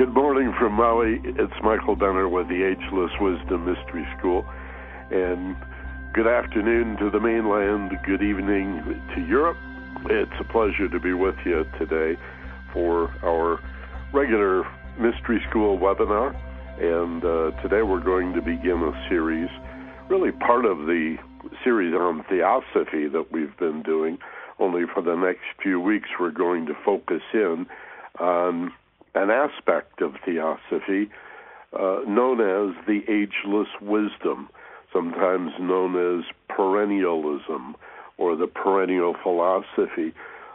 Good morning from Maui. It's Michael Benner with the Ageless Wisdom Mystery School. And good afternoon to the mainland. Good evening to Europe. It's a pleasure to be with you today for our regular Mystery School webinar. And uh, today we're going to begin a series, really part of the series on theosophy that we've been doing. Only for the next few weeks, we're going to focus in on an aspect of theosophy uh, known as the ageless wisdom, sometimes known as perennialism or the perennial philosophy.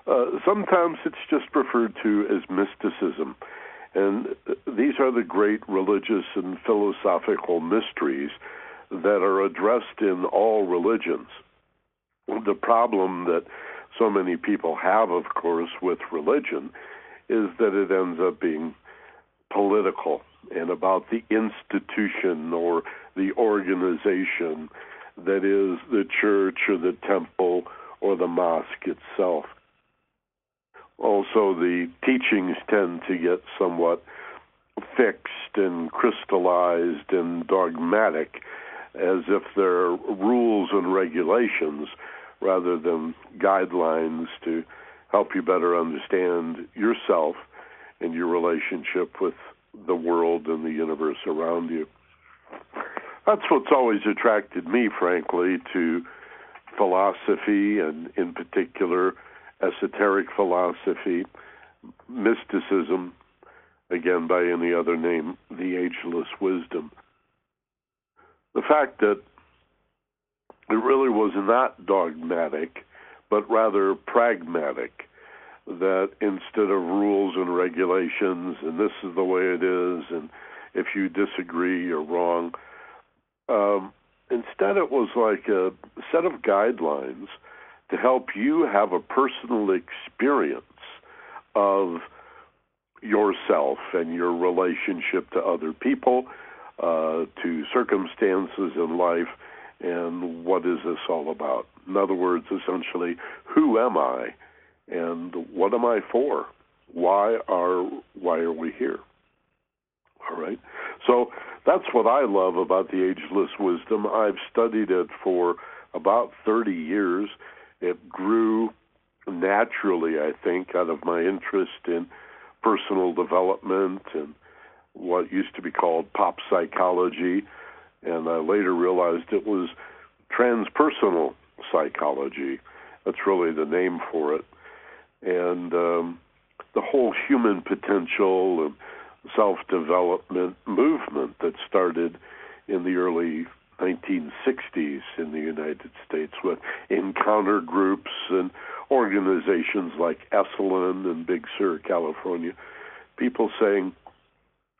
Uh, sometimes it's just referred to as mysticism. And these are the great religious and philosophical mysteries that are addressed in all religions. The problem that so many people have, of course, with religion is that it ends up being political and about the institution or the organization that is the church or the temple or the mosque itself. Also, the teachings tend to get somewhat fixed and crystallized and dogmatic as if they're rules and regulations rather than guidelines to help you better understand yourself and your relationship with the world and the universe around you. That's what's always attracted me, frankly, to philosophy and, in particular, esoteric philosophy, mysticism, again by any other name, the ageless wisdom. The fact that it really was not dogmatic, but rather pragmatic that instead of rules and regulations, and this is the way it is, and if you disagree, you're wrong. Um, instead, it was like a set of guidelines to help you have a personal experience of yourself and your relationship to other people, uh, to circumstances in life, and what is this all about? In other words, essentially, who am I? And what am I for? Why are why are we here? All right. So that's what I love about the ageless wisdom. I've studied it for about 30 years. It grew naturally, I think, out of my interest in personal development and what used to be called pop psychology. And I later realized it was transpersonal psychology. That's really the name for it and um, the whole human potential and self development movement that started in the early 1960s in the United States with encounter groups and organizations like Esalen and Big Sur, California. People saying,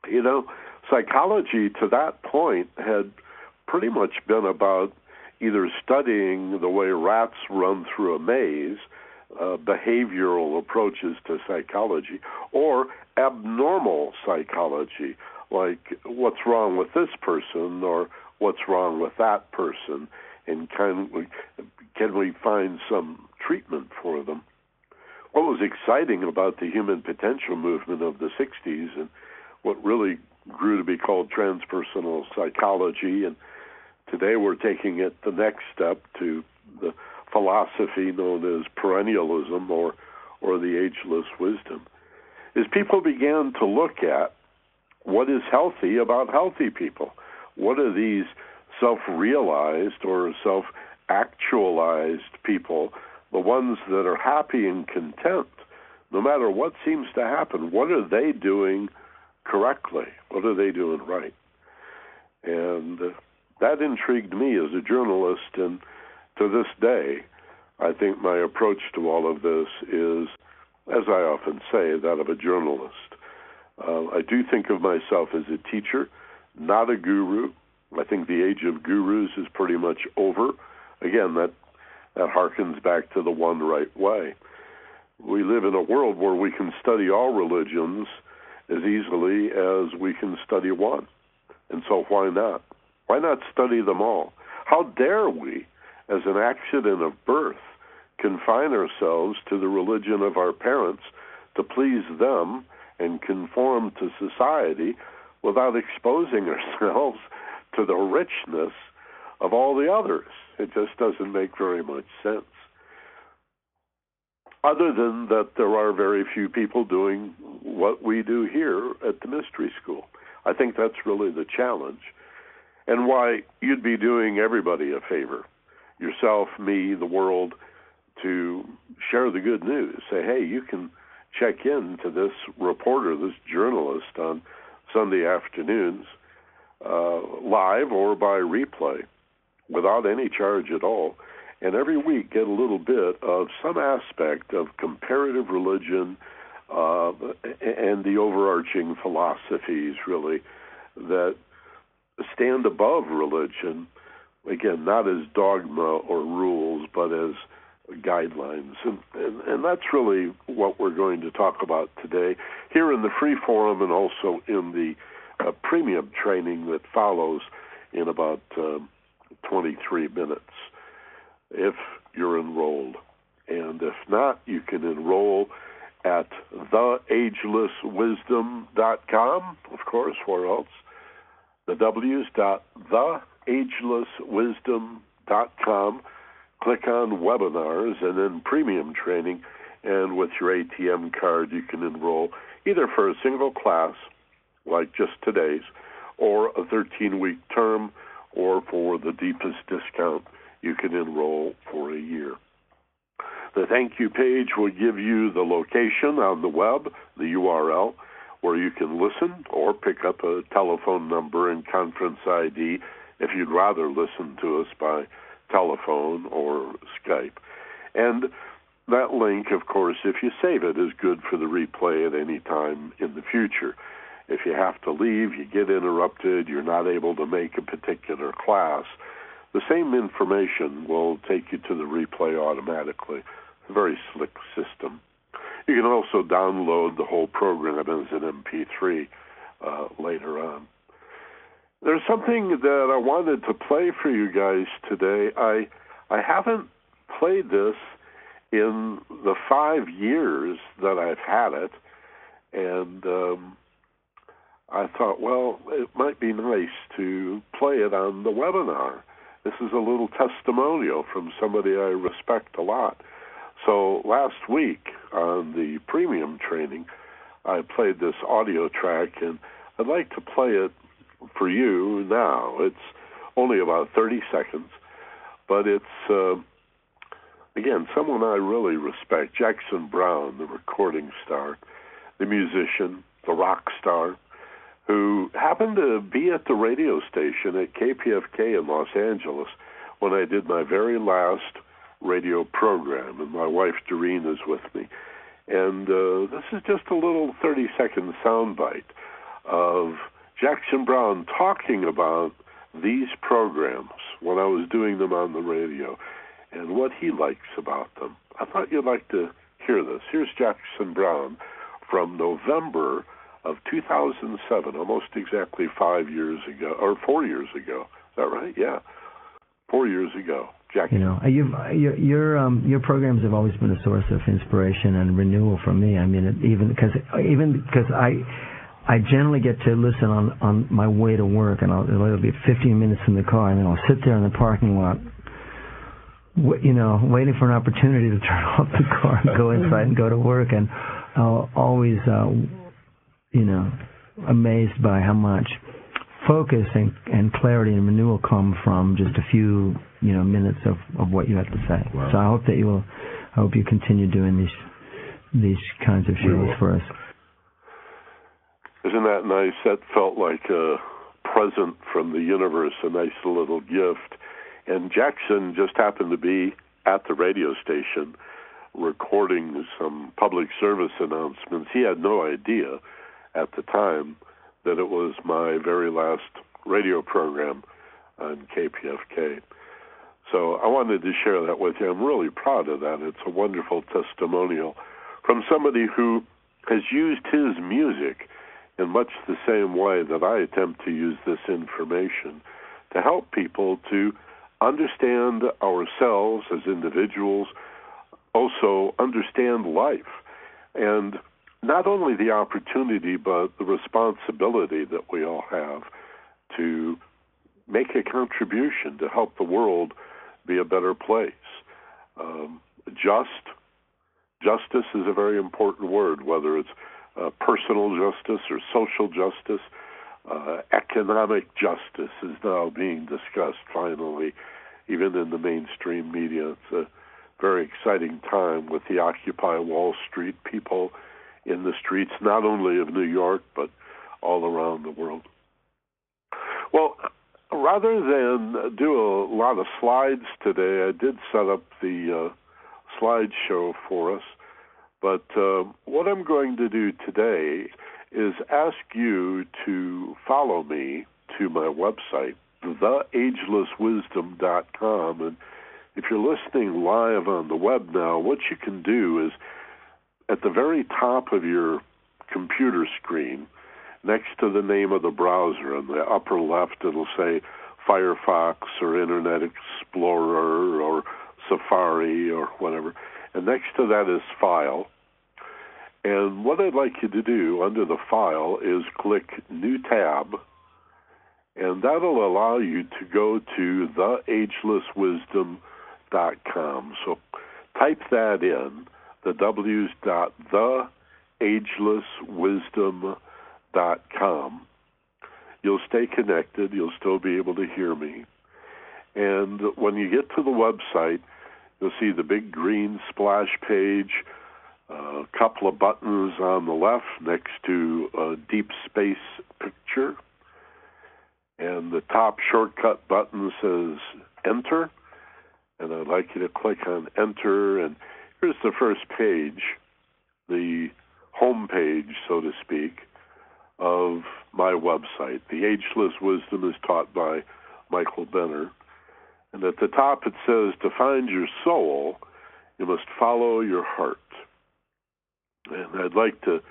you know, psychology to that point had pretty much been about either studying the way rats run through a maze uh, behavioral approaches to psychology or abnormal psychology, like what's wrong with this person or what's wrong with that person, and can we, can we find some treatment for them? What was exciting about the human potential movement of the 60s and what really grew to be called transpersonal psychology, and today we're taking it the next step to the philosophy known as perennialism or or the ageless wisdom is people began to look at what is healthy about healthy people. What are these self-realized or self-actualized people, the ones that are happy and content no matter what seems to happen? What are they doing correctly? What are they doing right? And uh, that intrigued me as a journalist and to this day, I think my approach to all of this is, as I often say, that of a journalist. Uh, I do think of myself as a teacher, not a guru. I think the age of gurus is pretty much over. Again, that that harkens back to the one right way. We live in a world where we can study all religions as easily as we can study one. And so why not? Why not study them all? How dare we as an accident of birth, confine ourselves to the religion of our parents to please them and conform to society without exposing ourselves to the richness of all the others. It just doesn't make very much sense. Other than that, there are very few people doing what we do here at the Mystery School. I think that's really the challenge, and why you'd be doing everybody a favor yourself, me, the world to share the good news. Say, hey, you can check in to this reporter, this journalist on Sunday afternoons, uh, live or by replay, without any charge at all. And every week get a little bit of some aspect of comparative religion uh, and the overarching philosophies, really, that stand above religion. Again, not as dogma or rules, but as guidelines. And, and, and that's really what we're going to talk about today here in the free forum and also in the uh, premium training that follows in about um, 23 minutes if you're enrolled. And if not, you can enroll at theagelesswisdom.com, of course, where else? The W's dot theagelesswisdom.com click on webinars and then premium training. And with your ATM card, you can enroll either for a single class, like just today's, or a 13 week term, or for the deepest discount, you can enroll for a year. The thank you page will give you the location on the web, the URL, where you can listen or pick up a telephone number and conference ID if you'd rather listen to us by telephone or Skype. And that link, of course, if you save it, is good for the replay at any time in the future. If you have to leave, you get interrupted, you're not able to make a particular class, the same information will take you to the replay automatically. A very slick system. You can also download the whole program as an MP3 uh, later on. There's something that I wanted to play for you guys today. I I haven't played this in the five years that I've had it, and um, I thought, well, it might be nice to play it on the webinar. This is a little testimonial from somebody I respect a lot. So last week on the premium training, I played this audio track, and I'd like to play it for you now. It's only about 30 seconds, but it's, uh, again, someone I really respect Jackson Browne, the recording star, the musician, the rock star, who happened to be at the radio station at KPFK in Los Angeles when I did my very last radio program, and my wife Doreen is with me. And uh, this is just a little 30 second soundbite of Jackson Browne talking about these programs when I was doing them on the radio and what he likes about them. I thought you'd like to hear this. Here's Jackson Browne from November of 2007, almost exactly five years ago, or four years ago. Is that right? Yeah, four years ago. Jackson. You know, your your um, your programs have always been a source of inspiration and renewal for me. I mean, even because even because I I generally get to listen on on my way to work, and I'll, it'll be 15 minutes in the car, and then I'll sit there in the parking lot, you know, waiting for an opportunity to turn off the car and go inside and go to work, and I'll always, uh, you know, amazed by how much focus and, and clarity and renewal come from just a few, you know, minutes of of what you have to say. Wow. So I hope that you will, I hope you continue doing these these kinds of shows for us. Isn't that nice? That felt like a present from the universe, a nice little gift. And Jackson just happened to be at the radio station recording some public service announcements. He had no idea at the time that it was my very last radio program on KPFK. So I wanted to share that with you. I'm really proud of that. It's a wonderful testimonial from somebody who has used his music in much the same way that I attempt to use this information to help people to understand ourselves as individuals, also understand life. And not only the opportunity, but the responsibility that we all have to make a contribution to help the world be a better place. Um, just justice is a very important word, whether it's uh, personal justice or social justice. Uh, economic justice is now being discussed finally, even in the mainstream media. It's a very exciting time with the Occupy Wall Street people in the streets, not only of New York, but all around the world. Well, rather than do a lot of slides today, I did set up the uh, slideshow for us. But uh, what I'm going to do today is ask you to follow me to my website, theagelesswisdom.com. And if you're listening live on the web now, what you can do is at the very top of your computer screen, next to the name of the browser in the upper left, it'll say Firefox or Internet Explorer or Safari or whatever. And next to that is File. And what I'd like you to do under the File is click New Tab, and that'll allow you to go to theagelesswisdom.com. So type that in the W's dot the agelesswisdom.com. You'll stay connected. You'll still be able to hear me. And when you get to the website, you'll see the big green splash page, a couple of buttons on the left next to a deep space picture. And the top shortcut button says enter. And I'd like you to click on enter and Here's the first page, the home page, so to speak, of my website. The Ageless Wisdom is taught by Michael Benner. And at the top it says, To find your soul, you must follow your heart. And I'd like to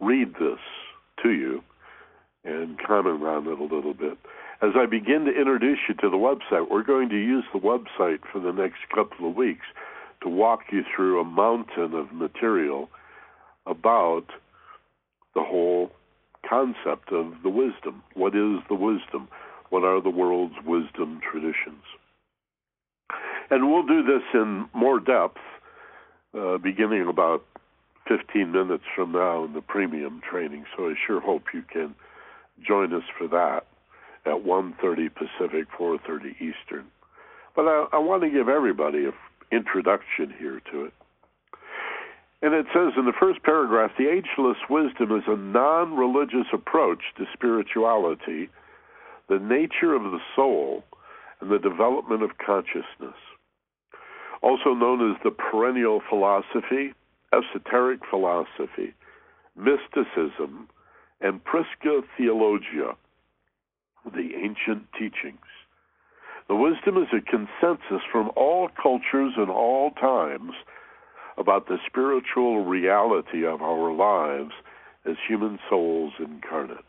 read this to you and comment on it a little bit. As I begin to introduce you to the website, we're going to use the website for the next couple of weeks to walk you through a mountain of material about the whole concept of the wisdom. What is the wisdom? What are the world's wisdom traditions? And we'll do this in more depth uh, beginning about 15 minutes from now in the premium training. So I sure hope you can join us for that at 1.30 Pacific, 4.30 Eastern. But I, I want to give everybody an introduction here to it. And it says in the first paragraph the ageless wisdom is a non religious approach to spirituality, the nature of the soul, and the development of consciousness. Also known as the perennial philosophy, esoteric philosophy, mysticism, and Prisca Theologia, the ancient teachings. The wisdom is a consensus from all cultures and all times about the spiritual reality of our lives as human souls incarnate.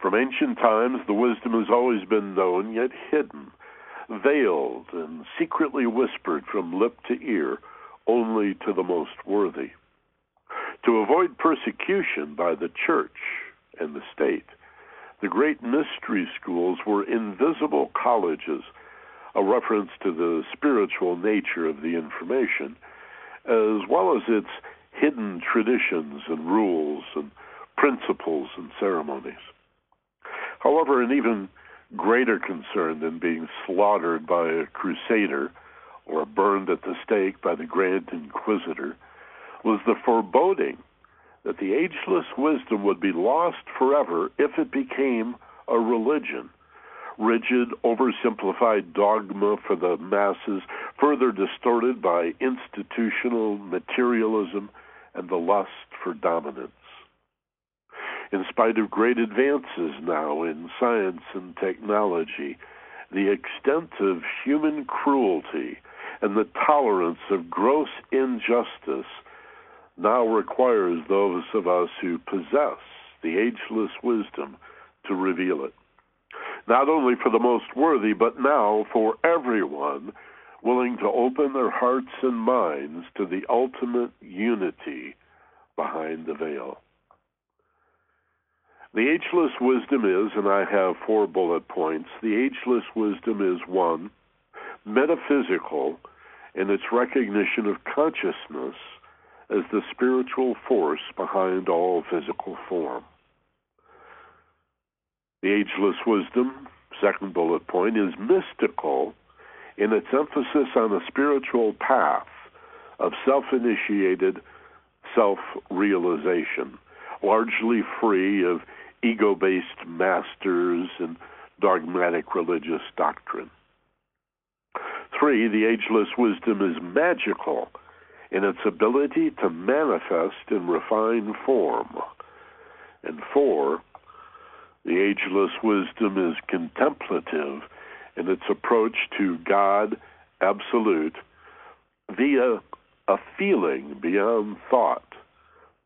From ancient times, the wisdom has always been known yet hidden, veiled, and secretly whispered from lip to ear only to the most worthy. To avoid persecution by the church and the state, the great mystery schools were invisible colleges, a reference to the spiritual nature of the information, as well as its hidden traditions and rules and principles and ceremonies. However, an even greater concern than being slaughtered by a crusader or burned at the stake by the Grand Inquisitor was the foreboding that the ageless wisdom would be lost forever if it became a religion. Rigid, oversimplified dogma for the masses, further distorted by institutional materialism and the lust for dominance. In spite of great advances now in science and technology, the extent of human cruelty and the tolerance of gross injustice now requires those of us who possess the ageless wisdom to reveal it. Not only for the most worthy, but now for everyone willing to open their hearts and minds to the ultimate unity behind the veil. The ageless wisdom is, and I have four bullet points, the ageless wisdom is one, metaphysical in its recognition of consciousness as the spiritual force behind all physical form. The ageless wisdom, second bullet point, is mystical in its emphasis on a spiritual path of self initiated self realization, largely free of ego based masters and dogmatic religious doctrine. Three, the ageless wisdom is magical in its ability to manifest in refined form. And four, the ageless wisdom is contemplative in its approach to God absolute via a feeling beyond thought,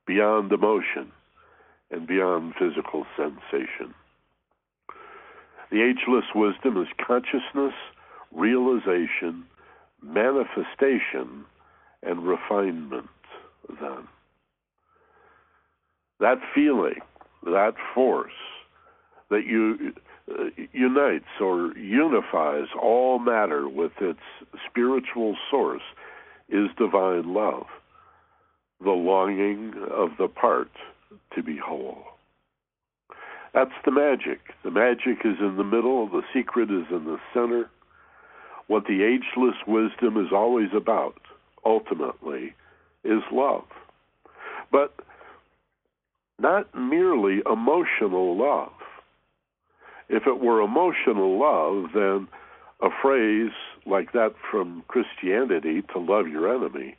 beyond emotion, and beyond physical sensation. The ageless wisdom is consciousness, realization, manifestation, and refinement, then. That feeling, that force that you uh, unites or unifies all matter with its spiritual source is divine love, the longing of the part to be whole. That's the magic. The magic is in the middle, the secret is in the center. What the ageless wisdom is always about, ultimately, is love. But not merely emotional love. If it were emotional love, then a phrase like that from Christianity, to love your enemy,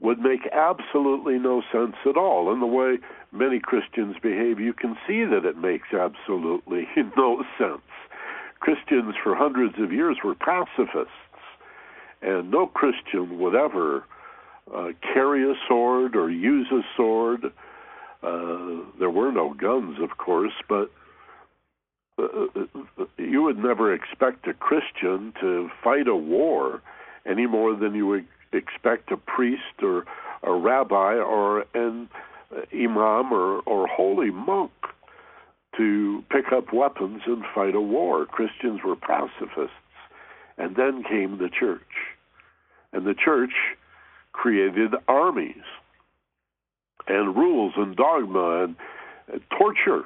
would make absolutely no sense at all. In the way many Christians behave, you can see that it makes absolutely no sense. Christians for hundreds of years were pacifists, and no Christian would ever uh, carry a sword or use a sword. Uh, there were no guns, of course, but uh, uh, you would never expect a Christian to fight a war any more than you would expect a priest or a rabbi or an imam or, or holy monk to pick up weapons and fight a war. Christians were pacifists. And then came the church. And the church created armies and rules and dogma and, and torture.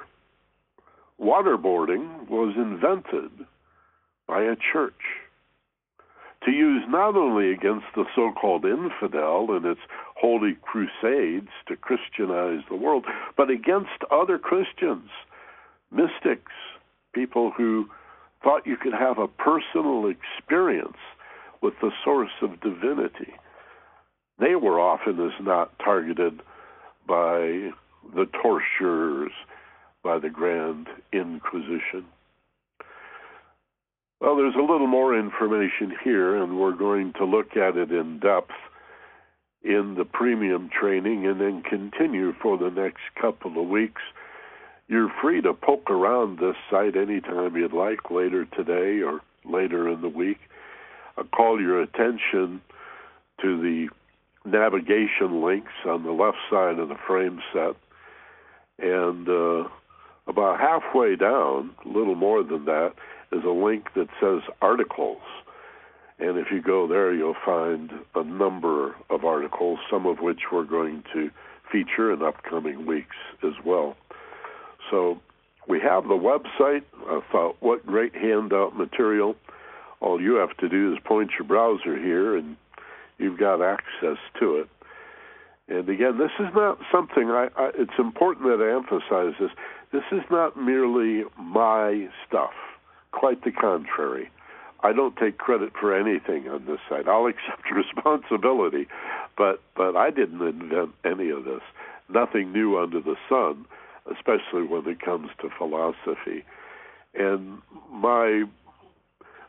Waterboarding was invented by a church to use not only against the so called infidel in its holy crusades to Christianize the world, but against other Christians, mystics, people who thought you could have a personal experience with the source of divinity. They were often as not targeted by the torturers, by the Grand Inquisition. Well, there's a little more information here, and we're going to look at it in depth in the premium training and then continue for the next couple of weeks. You're free to poke around this site anytime you'd like, later today or later in the week. I'll call your attention to the navigation links on the left side of the frame set. And uh, about halfway down, a little more than that, is a link that says articles. And if you go there, you'll find a number of articles, some of which we're going to feature in upcoming weeks as well. So we have the website. Uh, I thought, what great handout material. All you have to do is point your browser here, and you've got access to it. And again, this is not something I, I it's important that I emphasize this. This is not merely my stuff. Quite the contrary. I don't take credit for anything on this site. I'll accept responsibility, but but I didn't invent any of this. Nothing new under the sun, especially when it comes to philosophy. And my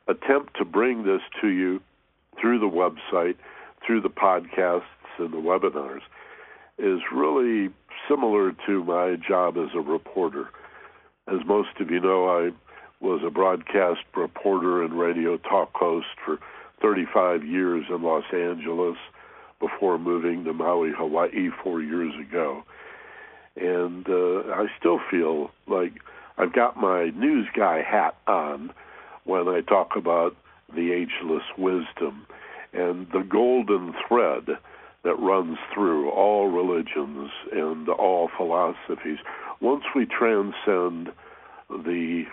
attempt to bring this to you through the website, through the podcasts and the webinars, is really similar to my job as a reporter. As most of you know, I was a broadcast reporter and radio talk host for 35 years in Los Angeles before moving to Maui, Hawaii four years ago. And uh, I still feel like I've got my news guy hat on when I talk about the ageless wisdom and the golden thread that runs through all religions and all philosophies. Once we transcend the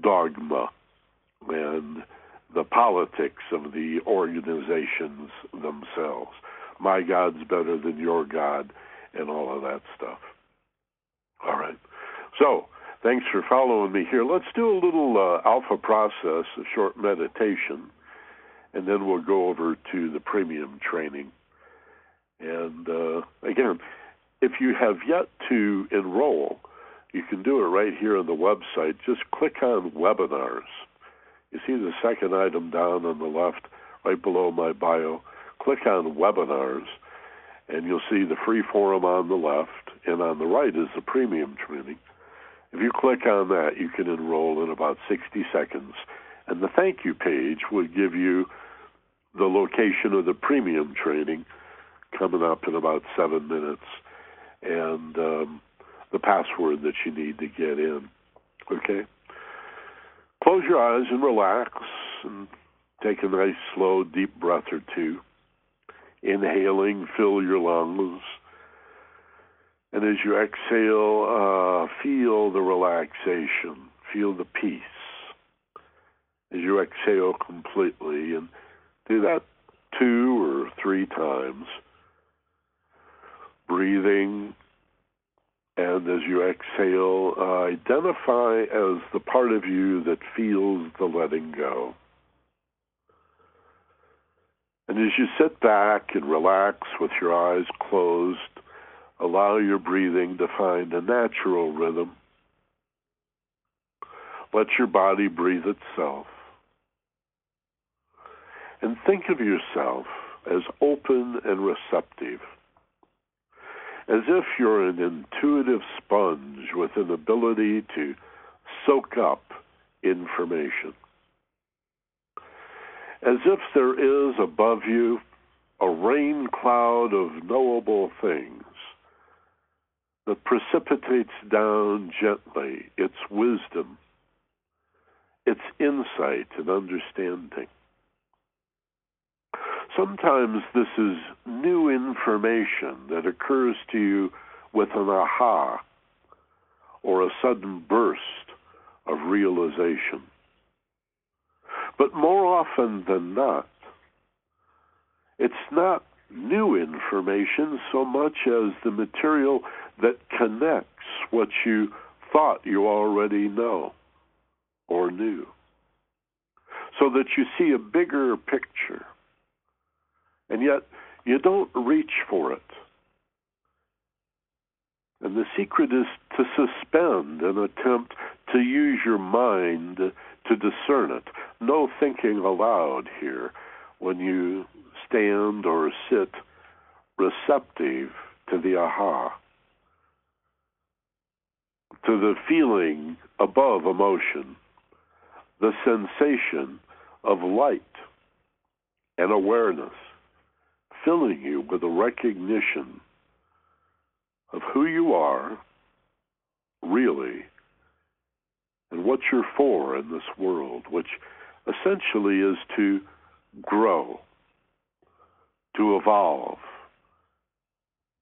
dogma and the politics of the organizations themselves. My God's better than your God, and all of that stuff. All right. So, thanks for following me here. Let's do a little uh, alpha process, a short meditation, and then we'll go over to the premium training. And uh, again, if you have yet to enroll, you can do it right here on the website. Just click on webinars. You see the second item down on the left, right below my bio. Click on webinars, and you'll see the free forum on the left, and on the right is the premium training. If you click on that, you can enroll in about 60 seconds. And the thank you page will give you the location of the premium training coming up in about seven minutes and um, the password that you need to get in. Okay? Close your eyes and relax and take a nice, slow, deep breath or two. Inhaling, fill your lungs. And as you exhale, uh, feel the relaxation, feel the peace as you exhale completely. And do that two or three times. Breathing and as you exhale, uh, identify as the part of you that feels the letting go. And as you sit back and relax with your eyes closed, allow your breathing to find a natural rhythm. Let your body breathe itself. And think of yourself as open and receptive as if you're an intuitive sponge with an ability to soak up information. As if there is above you a rain cloud of knowable things that precipitates down gently its wisdom, its insight and understanding. Sometimes this is new information that occurs to you with an aha or a sudden burst of realization. But more often than not, it's not new information so much as the material that connects what you thought you already know or knew. So that you see a bigger picture and yet you don't reach for it. And the secret is to suspend an attempt to use your mind to discern it. No thinking aloud here when you stand or sit receptive to the aha, to the feeling above emotion, the sensation of light and awareness filling you with a recognition of who you are, really, and what you're for in this world, which essentially is to grow, to evolve,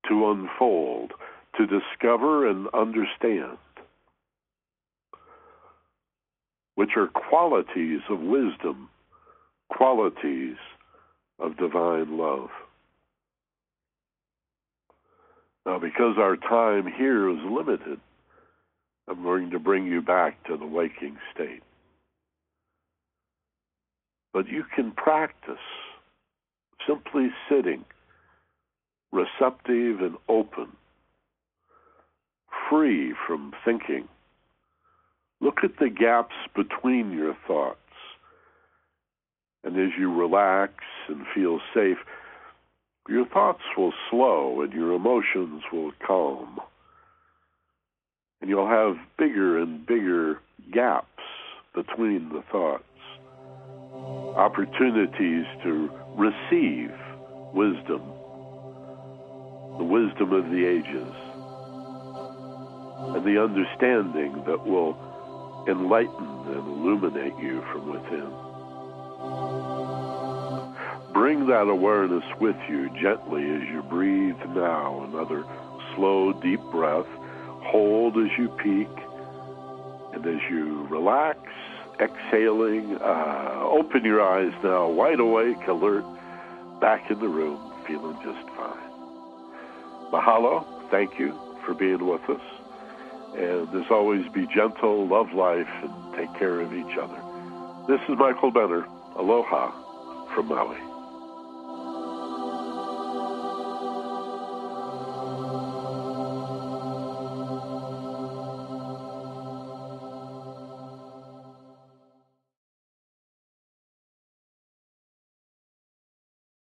to unfold, to discover and understand, which are qualities of wisdom, qualities of divine love. Now, because our time here is limited, I'm going to bring you back to the waking state. But you can practice simply sitting, receptive and open, free from thinking. Look at the gaps between your thoughts. And as you relax and feel safe, your thoughts will slow and your emotions will calm. And you'll have bigger and bigger gaps between the thoughts, opportunities to receive wisdom, the wisdom of the ages, and the understanding that will enlighten and illuminate you from within. Bring that awareness with you gently as you breathe now. Another slow, deep breath. Hold as you peak. And as you relax, exhaling, uh, open your eyes now, wide awake, alert, back in the room, feeling just fine. Mahalo. Thank you for being with us. And as always, be gentle, love life, and take care of each other. This is Michael Benner. Aloha from Maui.